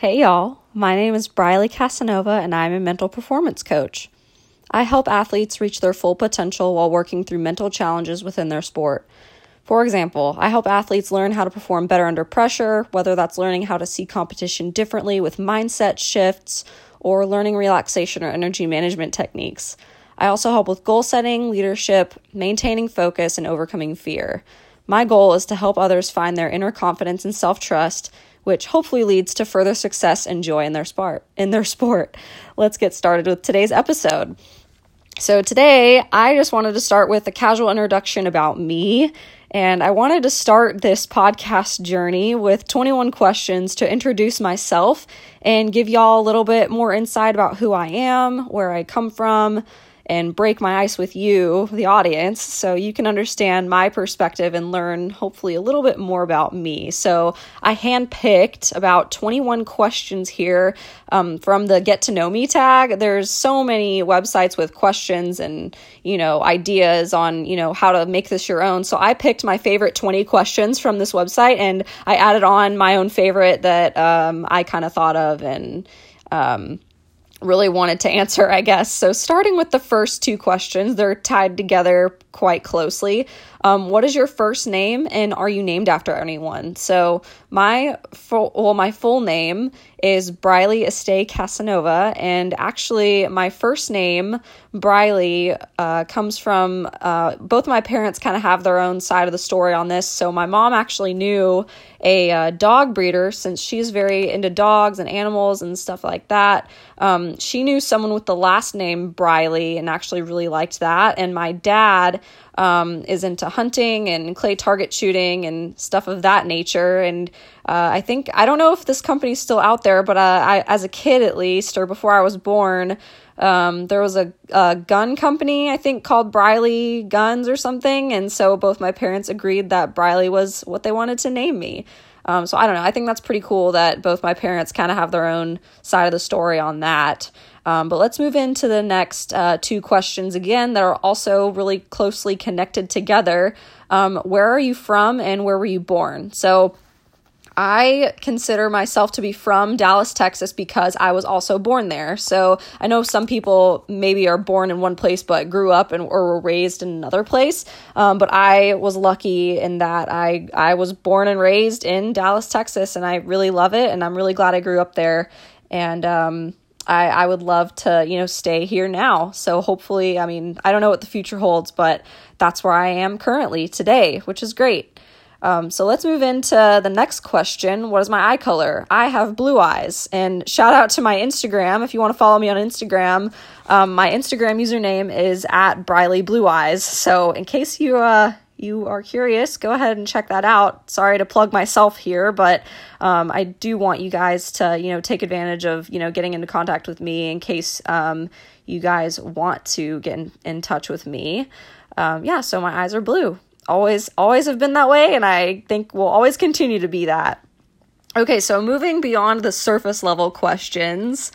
Hey y'all, my name is Briley Casanova and I'm a mental performance coach. I help athletes reach their full potential while working through mental challenges within their sport. For example, I help athletes learn how to perform better under pressure, whether that's learning how to see competition differently with mindset shifts or learning relaxation or energy management techniques. I also help with goal setting, leadership, maintaining focus, and overcoming fear. My goal is to help others find their inner confidence and self trust which hopefully leads to further success and joy in their sport. In their sport. Let's get started with today's episode. So today, I just wanted to start with a casual introduction about me. And I wanted to start this podcast journey with 21 questions to introduce myself and give y'all a little bit more insight about who I am, where I come from, and break my ice with you, the audience, so you can understand my perspective and learn hopefully a little bit more about me. So I handpicked about 21 questions here um, from the Get to Know Me tag. There's so many websites with questions and you know ideas on you know how to make this your own. So I picked my favorite 20 questions from this website and I added on my own favorite that um, I kind of thought of and um, really wanted to answer, I guess. So, starting with the first two questions, they're tied together quite closely. Um, what is your first name, and are you named after anyone? So, my full, well, my full name is Briley Estee Casanova, and actually, my first name, Briley, uh, comes from uh, both my parents. Kind of have their own side of the story on this. So, my mom actually knew a uh, dog breeder since she's very into dogs and animals and stuff like that. Um, she knew someone with the last name Briley and actually really liked that. And my dad um, is into hunting and clay target shooting and stuff of that nature. And uh, I think, I don't know if this company's still out there, but uh, I, as a kid at least, or before I was born, um, there was a, a, gun company, I think, called Briley Guns or something. And so both my parents agreed that Briley was what they wanted to name me. Um, so I don't know. I think that's pretty cool that both my parents kind of have their own side of the story on that. Um, but let's move into the next uh, two questions again that are also really closely connected together. Um, where are you from and where were you born? So I consider myself to be from Dallas, Texas because I was also born there. So I know some people maybe are born in one place but grew up and or were raised in another place. Um, but I was lucky in that I I was born and raised in Dallas, Texas, and I really love it. And I'm really glad I grew up there. And um, I, I would love to, you know, stay here now. So hopefully, I mean, I don't know what the future holds, but that's where I am currently today, which is great. Um, so let's move into the next question. What is my eye color? I have blue eyes. And shout out to my Instagram. If you want to follow me on Instagram, um, my Instagram username is at Briley Blue Eyes. So in case you uh, you are curious, go ahead and check that out. Sorry to plug myself here, but um, I do want you guys to you know take advantage of you know getting into contact with me in case um, you guys want to get in, in touch with me. Um, yeah, so my eyes are blue always always have been that way and I think will always continue to be that. Okay, so moving beyond the surface level questions,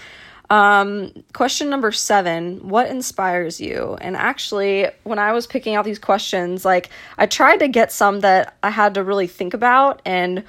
um, question number seven What inspires you? And actually, when I was picking out these questions, like I tried to get some that I had to really think about, and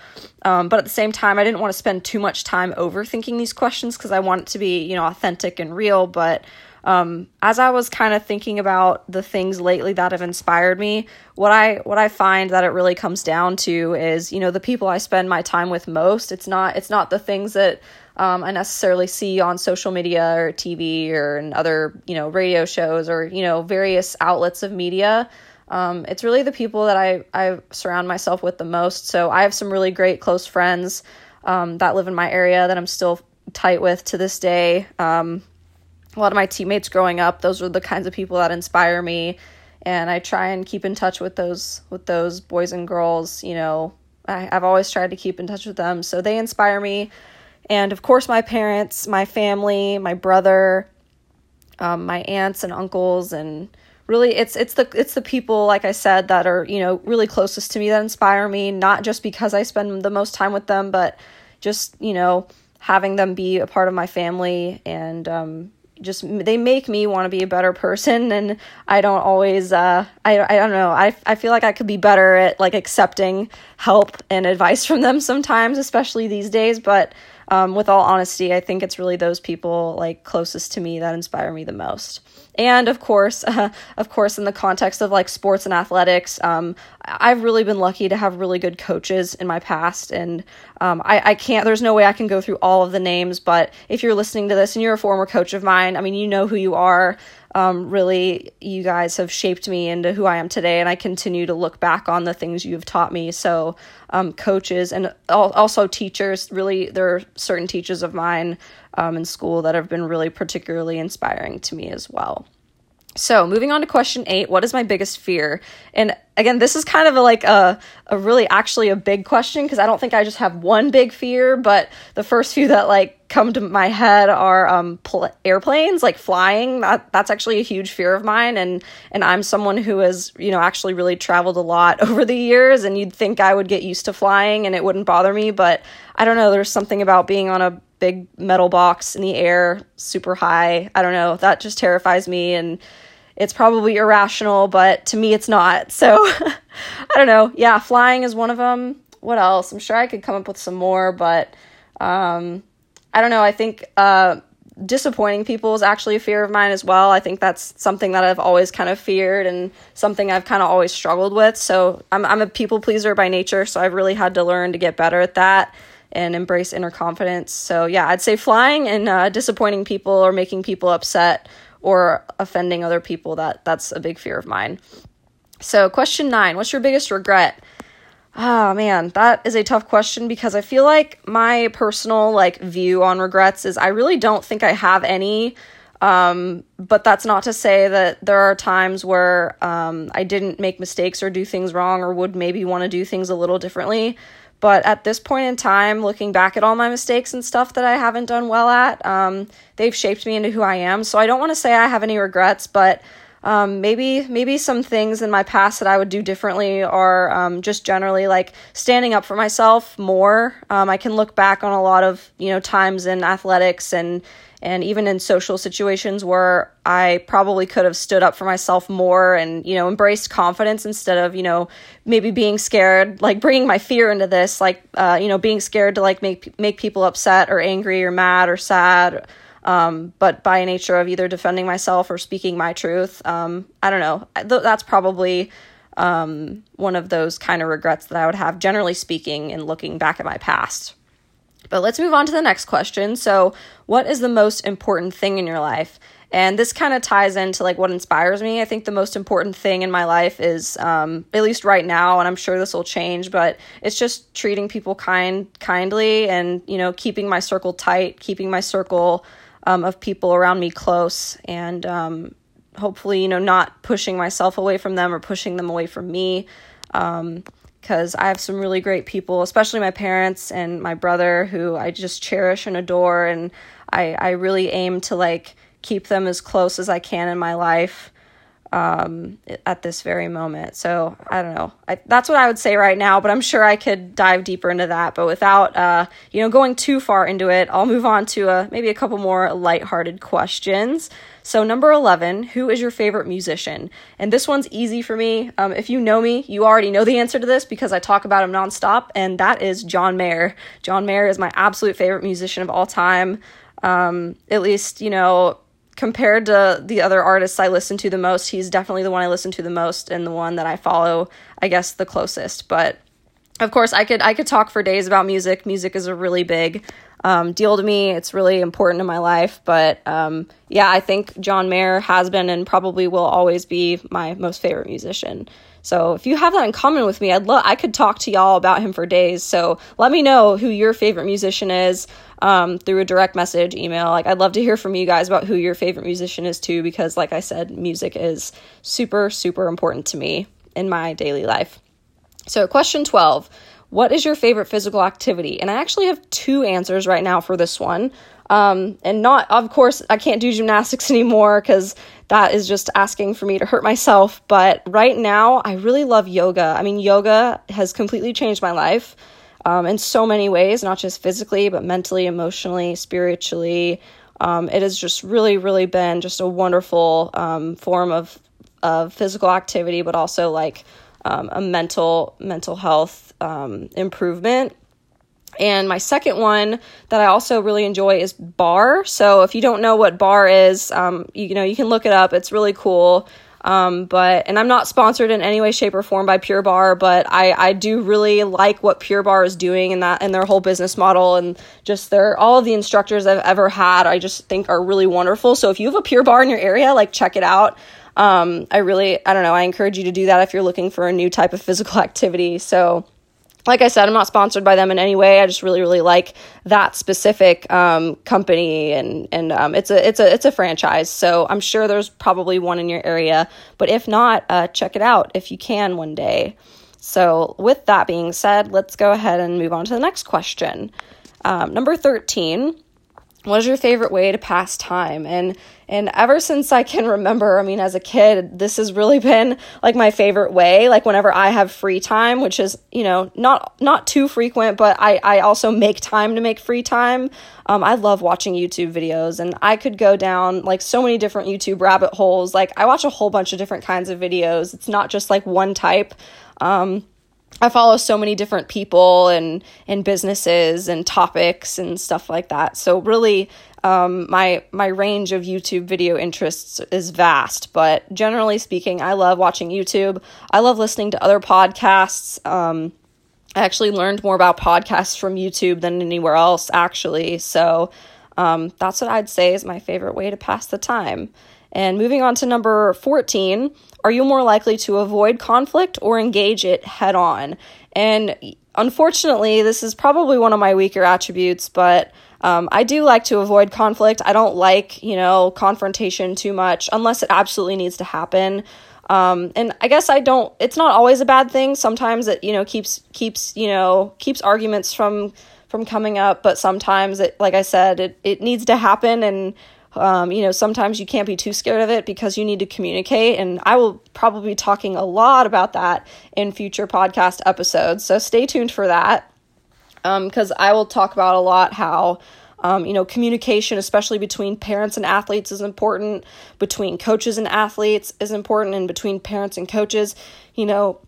um, but at the same time, I didn't want to spend too much time overthinking these questions because I want it to be, you know, authentic and real. But um, as I was kind of thinking about the things lately that have inspired me, what I what I find that it really comes down to is you know the people I spend my time with most. It's not it's not the things that um, I necessarily see on social media or TV or in other you know radio shows or you know various outlets of media. Um, it's really the people that I I surround myself with the most. So I have some really great close friends um, that live in my area that I'm still tight with to this day. Um, a lot of my teammates growing up, those were the kinds of people that inspire me. And I try and keep in touch with those with those boys and girls. You know, I, I've always tried to keep in touch with them, so they inspire me. And of course, my parents, my family, my brother, um, my aunts and uncles, and really, it's it's the it's the people, like I said, that are you know really closest to me that inspire me. Not just because I spend the most time with them, but just you know having them be a part of my family and um, just they make me want to be a better person and i don't always uh i i don't know. I i feel like i could be better at like accepting help and advice from them sometimes especially these days but um, with all honesty, I think it's really those people like closest to me that inspire me the most. And of course uh, of course in the context of like sports and athletics um, i've really been lucky to have really good coaches in my past. And um, I, I can't there's no way i can go through all of the names but if you're listening to this and you're a former coach of mine i mean you know who you are um, really you guys have shaped me into who i am today and i continue to look back on the things you've taught me so um, coaches and also teachers really there are certain teachers of mine um, in school that have been really particularly inspiring to me as well. So, moving on to question eight, what is my biggest fear? And again, this is kind of a, like a, a really actually a big question because I don't think I just have one big fear, but the first few that like come to my head are um, pl- airplanes, like flying. That that's actually a huge fear of mine, and and I'm someone who has you know actually really traveled a lot over the years, and you'd think I would get used to flying and it wouldn't bother me, but I don't know. There's something about being on a big metal box in the air, super high. I don't know. That just terrifies me and it's probably irrational, but to me it's not. So I don't know. Yeah, flying is one of them. What else? I'm sure I could come up with some more, but um, I don't know. I think uh, disappointing people is actually a fear of mine as well. I think that's something that I've always kind of feared and something I've kind of always struggled with. So I'm I'm a people pleaser by nature, so I've really had to learn to get better at that and embrace inner confidence. So, yeah, I'd say flying and uh, disappointing people or making people upset or offending other people that that's a big fear of mine. So, question 9, what's your biggest regret? Oh man, that is a tough question because I feel like my personal like view on regrets is I really don't think I have any. Um, but that's not to say that there are times where um, I didn't make mistakes or do things wrong or would maybe want to do things a little differently. But at this point in time, looking back at all my mistakes and stuff that I haven't done well at, um, they've shaped me into who I am. So I don't want to say I have any regrets, but um, maybe maybe some things in my past that I would do differently are um, just generally like standing up for myself more. Um, I can look back on a lot of you know times in athletics and and even in social situations where I probably could have stood up for myself more and you know embraced confidence instead of you know maybe being scared like bringing my fear into this like uh, you know being scared to like make make people upset or angry or mad or sad um, but by nature of either defending myself or speaking my truth um, I don't know that's probably um, one of those kind of regrets that I would have generally speaking in looking back at my past. But let's move on to the next question. So, what is the most important thing in your life? And this kind of ties into like what inspires me. I think the most important thing in my life is, um, at least right now, and I'm sure this will change, but it's just treating people kind, kindly, and you know, keeping my circle tight, keeping my circle um, of people around me close, and um, hopefully, you know, not pushing myself away from them or pushing them away from me. Um, because I have some really great people, especially my parents and my brother, who I just cherish and adore, and I I really aim to like keep them as close as I can in my life um, at this very moment. So I don't know. I, that's what I would say right now, but I'm sure I could dive deeper into that. But without, uh, you know, going too far into it, I'll move on to a, uh, maybe a couple more lighthearted questions. So number 11, who is your favorite musician? And this one's easy for me. Um, if you know me, you already know the answer to this because I talk about him nonstop, and that is John Mayer. John Mayer is my absolute favorite musician of all time. Um, at least, you know, compared to the other artists I listen to the most, he's definitely the one I listen to the most and the one that I follow, I guess, the closest. But of course, I could I could talk for days about music. Music is a really big um, deal to me. It's really important in my life. But um, yeah, I think John Mayer has been and probably will always be my most favorite musician. So if you have that in common with me, I'd love I could talk to y'all about him for days. So let me know who your favorite musician is um, through a direct message, email. Like I'd love to hear from you guys about who your favorite musician is too, because like I said, music is super super important to me in my daily life. So question twelve. What is your favorite physical activity? And I actually have two answers right now for this one. Um, and not, of course, I can't do gymnastics anymore because that is just asking for me to hurt myself. But right now, I really love yoga. I mean, yoga has completely changed my life um, in so many ways, not just physically, but mentally, emotionally, spiritually. Um, it has just really, really been just a wonderful um, form of, of physical activity, but also like um, a mental mental health um, improvement. And my second one that I also really enjoy is Barre. So if you don't know what Barre is, um, you, you know you can look it up. It's really cool. Um, but and I'm not sponsored in any way, shape, or form by Pure Barre, but I I do really like what Pure Barre is doing and that and their whole business model and just their all of the instructors I've ever had. I just think are really wonderful. So if you have a Pure Barre in your area, like check it out. Um, I really I don't know. I encourage you to do that if you're looking for a new type of physical activity. So like I said, I'm not sponsored by them in any way. I just really, really like that specific um, company, and and um, it's a it's a it's a franchise. So I'm sure there's probably one in your area, but if not, uh, check it out if you can one day. So with that being said, let's go ahead and move on to the next question. Um, number thirteen what is your favorite way to pass time and and ever since i can remember i mean as a kid this has really been like my favorite way. Like whenever i have free time which is you know not not too frequent but i i also make time to make free time. Um, i love watching youtube videos and i could go down like so many different youtube rabbit holes. Like i watch a whole bunch of different kinds of videos. It's not just like one type. Um, I follow so many different people and and businesses and topics and stuff like that. So really, um, my my range of YouTube video interests is vast. But generally speaking, I love watching YouTube. I love listening to other podcasts. Um, I actually learned more about podcasts from YouTube than anywhere else, actually. So um, that's what I'd say is my favorite way to pass the time. And moving on to number 14, are you more likely to avoid conflict or engage it head on? And unfortunately, this is probably one of my weaker attributes, but um, I do like to avoid conflict. I don't like, you know, confrontation too much unless it absolutely needs to happen. Um, and I guess I don't. It's not always a bad thing. Sometimes it, you know, keeps keeps you know keeps arguments from from coming up. But sometimes it, like I said, it it needs to happen, and um, you know, sometimes you can't be too scared of it because you need to communicate. And I will probably be talking a lot about that in future podcast episodes. So stay tuned for that because um, I will talk about a lot how. Um, you know, communication, especially between parents and athletes, is important. Between coaches and athletes is important, and between parents and coaches, you know,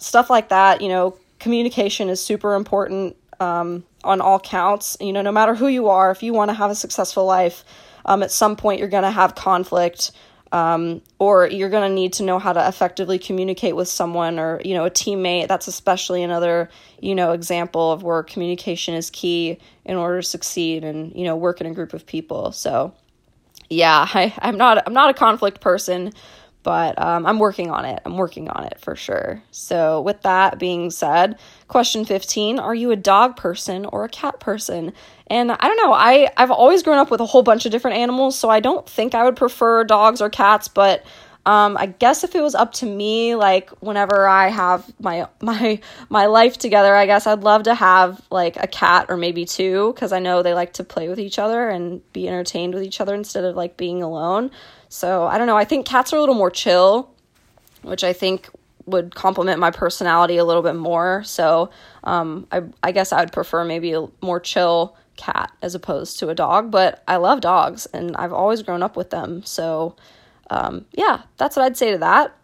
stuff like that. You know, communication is super important um, on all counts. You know, no matter who you are, if you want to have a successful life, um, at some point you're going to have conflict um, or you're going to need to know how to effectively communicate with someone or you know a teammate that's especially another you know example of where communication is key in order to succeed and you know work in a group of people so yeah I, i'm not i'm not a conflict person but um, I'm working on it. I'm working on it for sure. So, with that being said, question 15 Are you a dog person or a cat person? And I don't know, I, I've always grown up with a whole bunch of different animals, so I don't think I would prefer dogs or cats, but um, I guess if it was up to me, like whenever I have my my my life together, I guess I'd love to have like a cat or maybe two because I know they like to play with each other and be entertained with each other instead of like being alone. So I don't know. I think cats are a little more chill, which I think would complement my personality a little bit more. So um, I I guess I would prefer maybe a more chill cat as opposed to a dog. But I love dogs and I've always grown up with them. So um, yeah, that's what I'd say to that.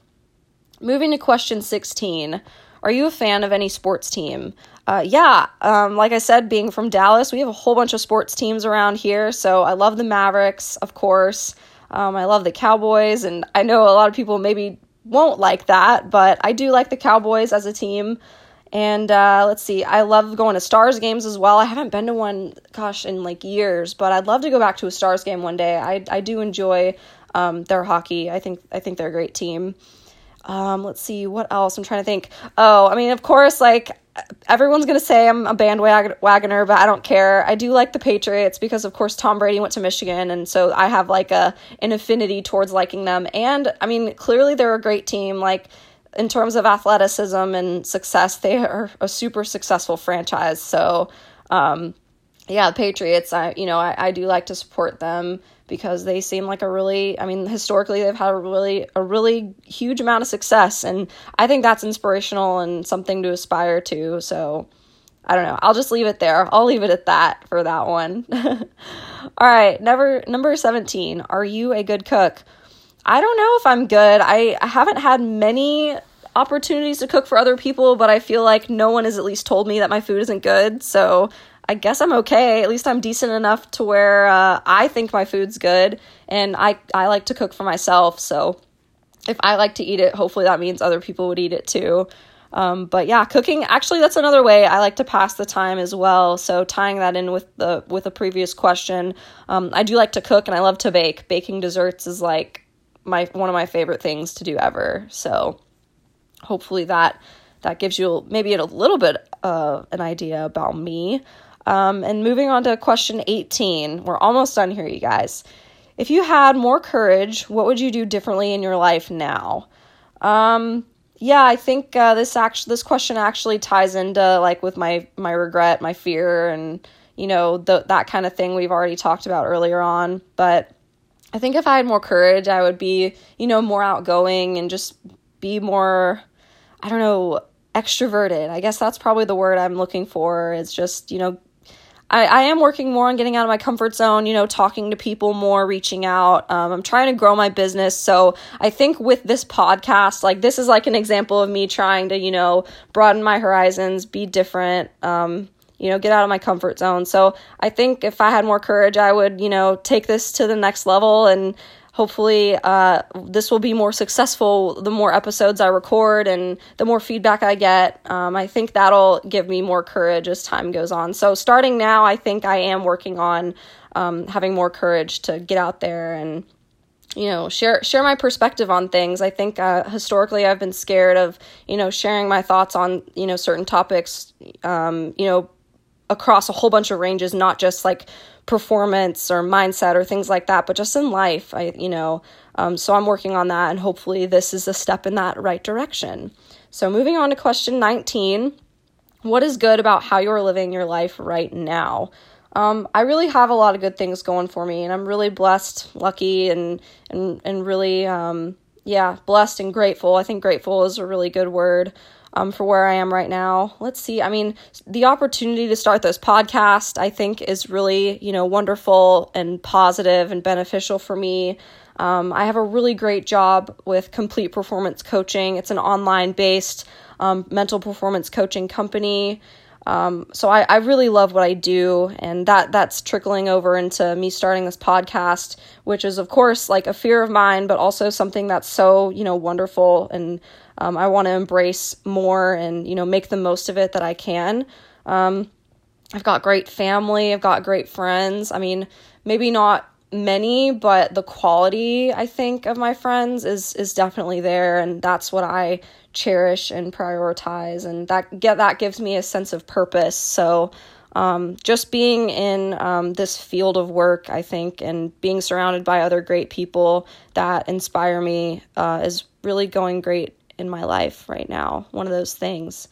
Moving to question 16. Are you a fan of any sports team? Uh, yeah, um, like I said, being from Dallas, we have a whole bunch of sports teams around here. So I love the Mavericks, of course. Um, I love the Cowboys, and I know a lot of people maybe won't like that, but I do like the Cowboys as a team. And uh, let's see, I love going to Stars games as well. I haven't been to one, gosh, in like years, but I'd love to go back to a Stars game one day. I I do enjoy um, their hockey. I think I think they're a great team. Um, let's see what else. I'm trying to think. Oh, I mean, of course, like everyone's gonna say I'm a bandwagoner, but I don't care. I do like the Patriots because, of course, Tom Brady went to Michigan, and so I have like a an affinity towards liking them. And I mean, clearly they're a great team. Like in terms of athleticism and success, they are a super successful franchise. So, um, yeah, the Patriots. I you know I, I do like to support them because they seem like a really I mean historically they've had a really a really huge amount of success and I think that's inspirational and something to aspire to. So I don't know. I'll just leave it there. I'll leave it at that for that one. All right, number number 17. Are you a good cook? I don't know if I'm good. I, I haven't had many opportunities to cook for other people, but I feel like no one has at least told me that my food isn't good. So I guess I'm okay. At least I'm decent enough to where uh, I think my food's good, and I I like to cook for myself. So if I like to eat it, hopefully that means other people would eat it too. Um, but yeah, cooking actually that's another way I like to pass the time as well. So tying that in with the with the previous question, um, I do like to cook and I love to bake. Baking desserts is like my one of my favorite things to do ever. So hopefully that that gives you maybe a little bit of an idea about me. Um, and moving on to question 18, we're almost done here, you guys. If you had more courage, what would you do differently in your life now? Um, yeah, I think uh, this actually this question actually ties into like with my my regret, my fear, and you know that kind of thing we've already talked about earlier on. But I think if I had more courage, I would be you know more outgoing and just be more I don't know extroverted. I guess that's probably the word I'm looking for. It's just you know I, I am working more on getting out of my comfort zone, you know, talking to people more, reaching out. Um, I'm trying to grow my business. So I think with this podcast, like this is like an example of me trying to, you know, broaden my horizons, be different, um, you know, get out of my comfort zone. So I think if I had more courage, I would, you know, take this to the next level and hopefully uh, this will be more successful the more episodes i record and the more feedback i get. Um, i think that'll give me more courage as time goes on. So starting now i think i am working on um, having more courage to get out there and you know share share my perspective on things. I think uh, historically i've been scared of you know sharing my thoughts on you know certain topics um, you know across a whole bunch of ranges not just like performance or mindset or things like that, but just in life, I, you know, um, so I'm working on that and hopefully this is a step in that right direction. So moving on to question 19, what is good about how you're living your life right now? Um, I really have a lot of good things going for me, and I'm really blessed, lucky, and and and really, um, yeah, blessed and grateful. I think grateful is a really good word um, for where I am right now. Let's see. I mean, the opportunity to start this podcast, I think, is really, you know, wonderful and positive and beneficial for me. Um, I have a really great job with Complete Performance Coaching. It's an online based um, mental performance coaching company. Um, so I, I really love what I do, and that that's trickling over into me starting this podcast, which is of course like a fear of mine, but also something that's so you know wonderful, and um, I want to embrace more and you know make the most of it that I can. Um, I've got great family, I've got great friends. I mean, maybe not many, but the quality I think of my friends is is definitely there, and that's what I cherish and prioritize, and that get that gives me a sense of purpose. So. Um, just being in um, this field of work, I think, and being surrounded by other great people that inspire me uh, is really going great in my life right now. One of those things.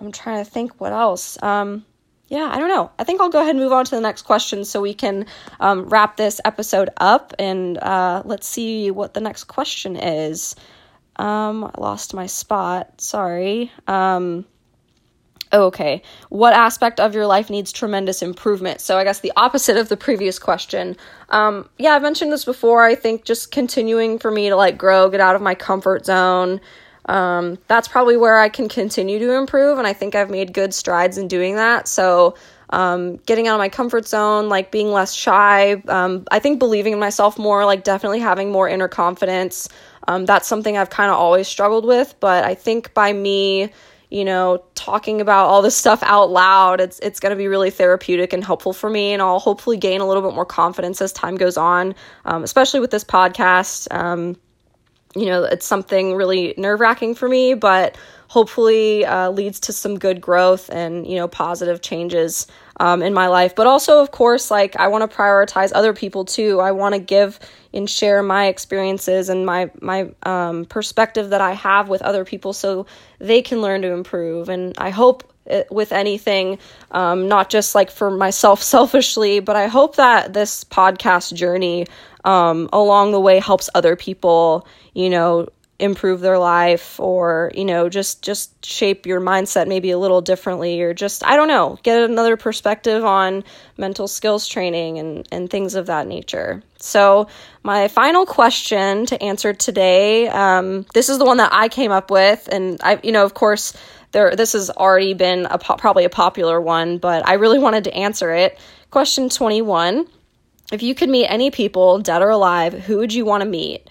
I'm trying to think what else. Um, yeah, I don't know. I think I'll go ahead and move on to the next question so we can um, wrap this episode up and uh, let's see what the next question is. Um, I lost my spot. Sorry. Um, okay. What aspect of your life needs tremendous improvement? So, I guess the opposite of the previous question. Um, yeah, I've mentioned this before. I think just continuing for me to like grow, get out of my comfort zone, um, that's probably where I can continue to improve. And I think I've made good strides in doing that. So, um, getting out of my comfort zone, like being less shy, um, I think believing in myself more, like definitely having more inner confidence. Um, that's something I've kind of always struggled with. But I think by me, you know, talking about all this stuff out loud, it's it's going to be really therapeutic and helpful for me, and I'll hopefully gain a little bit more confidence as time goes on, um, especially with this podcast. You know, it's something really nerve wracking for me, but hopefully uh, leads to some good growth and, you know, positive changes um, in my life. But also, of course, like I want to prioritize other people too. I want to give and share my experiences and my, my um, perspective that I have with other people so they can learn to improve. And I hope it, with anything, um, not just like for myself selfishly, but I hope that this podcast journey um, along the way helps other people, you know, improve their life or you know just just shape your mindset maybe a little differently or just i don't know get another perspective on mental skills training and and things of that nature. So my final question to answer today um, this is the one that i came up with and i you know of course there this has already been a po- probably a popular one but i really wanted to answer it. Question 21 if you could meet any people dead or alive who would you want to meet?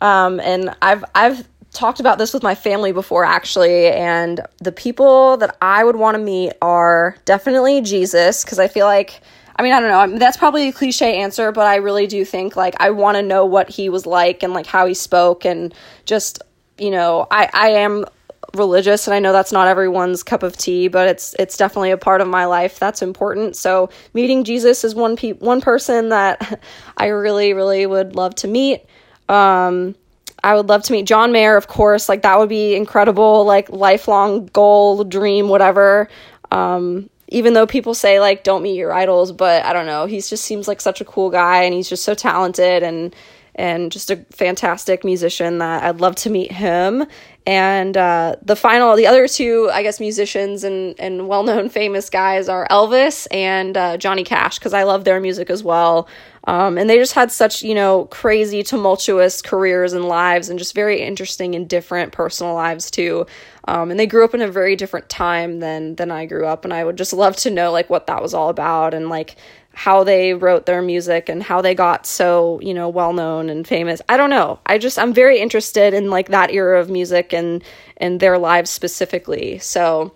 Um, and I've I've talked about this with my family before actually and the people that I would want to meet are definitely Jesus because I feel like I mean I don't know mean, that's probably a cliche answer but I really do think like I want to know what he was like and like how he spoke and just you know I I am religious and I know that's not everyone's cup of tea but it's it's definitely a part of my life that's important so meeting Jesus is one pe- one person that I really really would love to meet um, I would love to meet John Mayer, of course. Like that would be incredible, like lifelong goal, dream, whatever. Um, even though people say like don't meet your idols, but I don't know. He just seems like such a cool guy, and he's just so talented and and just a fantastic musician that I'd love to meet him. And uh, the final, the other two, I guess, musicians and and well known famous guys are Elvis and uh, Johnny Cash because I love their music as well. Um, and they just had such, you know, crazy, tumultuous careers and lives and just very interesting and different personal lives too. Um, and they grew up in a very different time than than I grew up. And I would just love to know like what that was all about and like how they wrote their music and how they got so, you know, well known and famous. I don't know. I just I'm very interested in like that era of music and and their lives specifically. So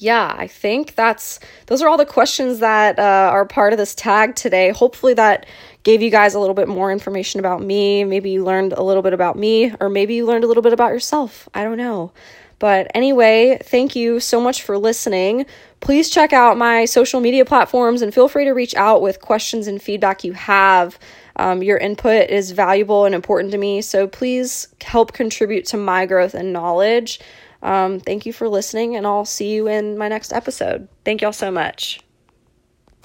yeah, I think that's those are all the questions that uh, are part of this tag today. Hopefully, that gave you guys a little bit more information about me. Maybe you learned a little bit about me, or maybe you learned a little bit about yourself. I don't know. But anyway, thank you so much for listening. Please check out my social media platforms and feel free to reach out with questions and feedback you have. Um, your input is valuable and important to me, so please help contribute to my growth and knowledge. Um, thank you for listening, and I'll see you in my next episode. Thank y'all so much.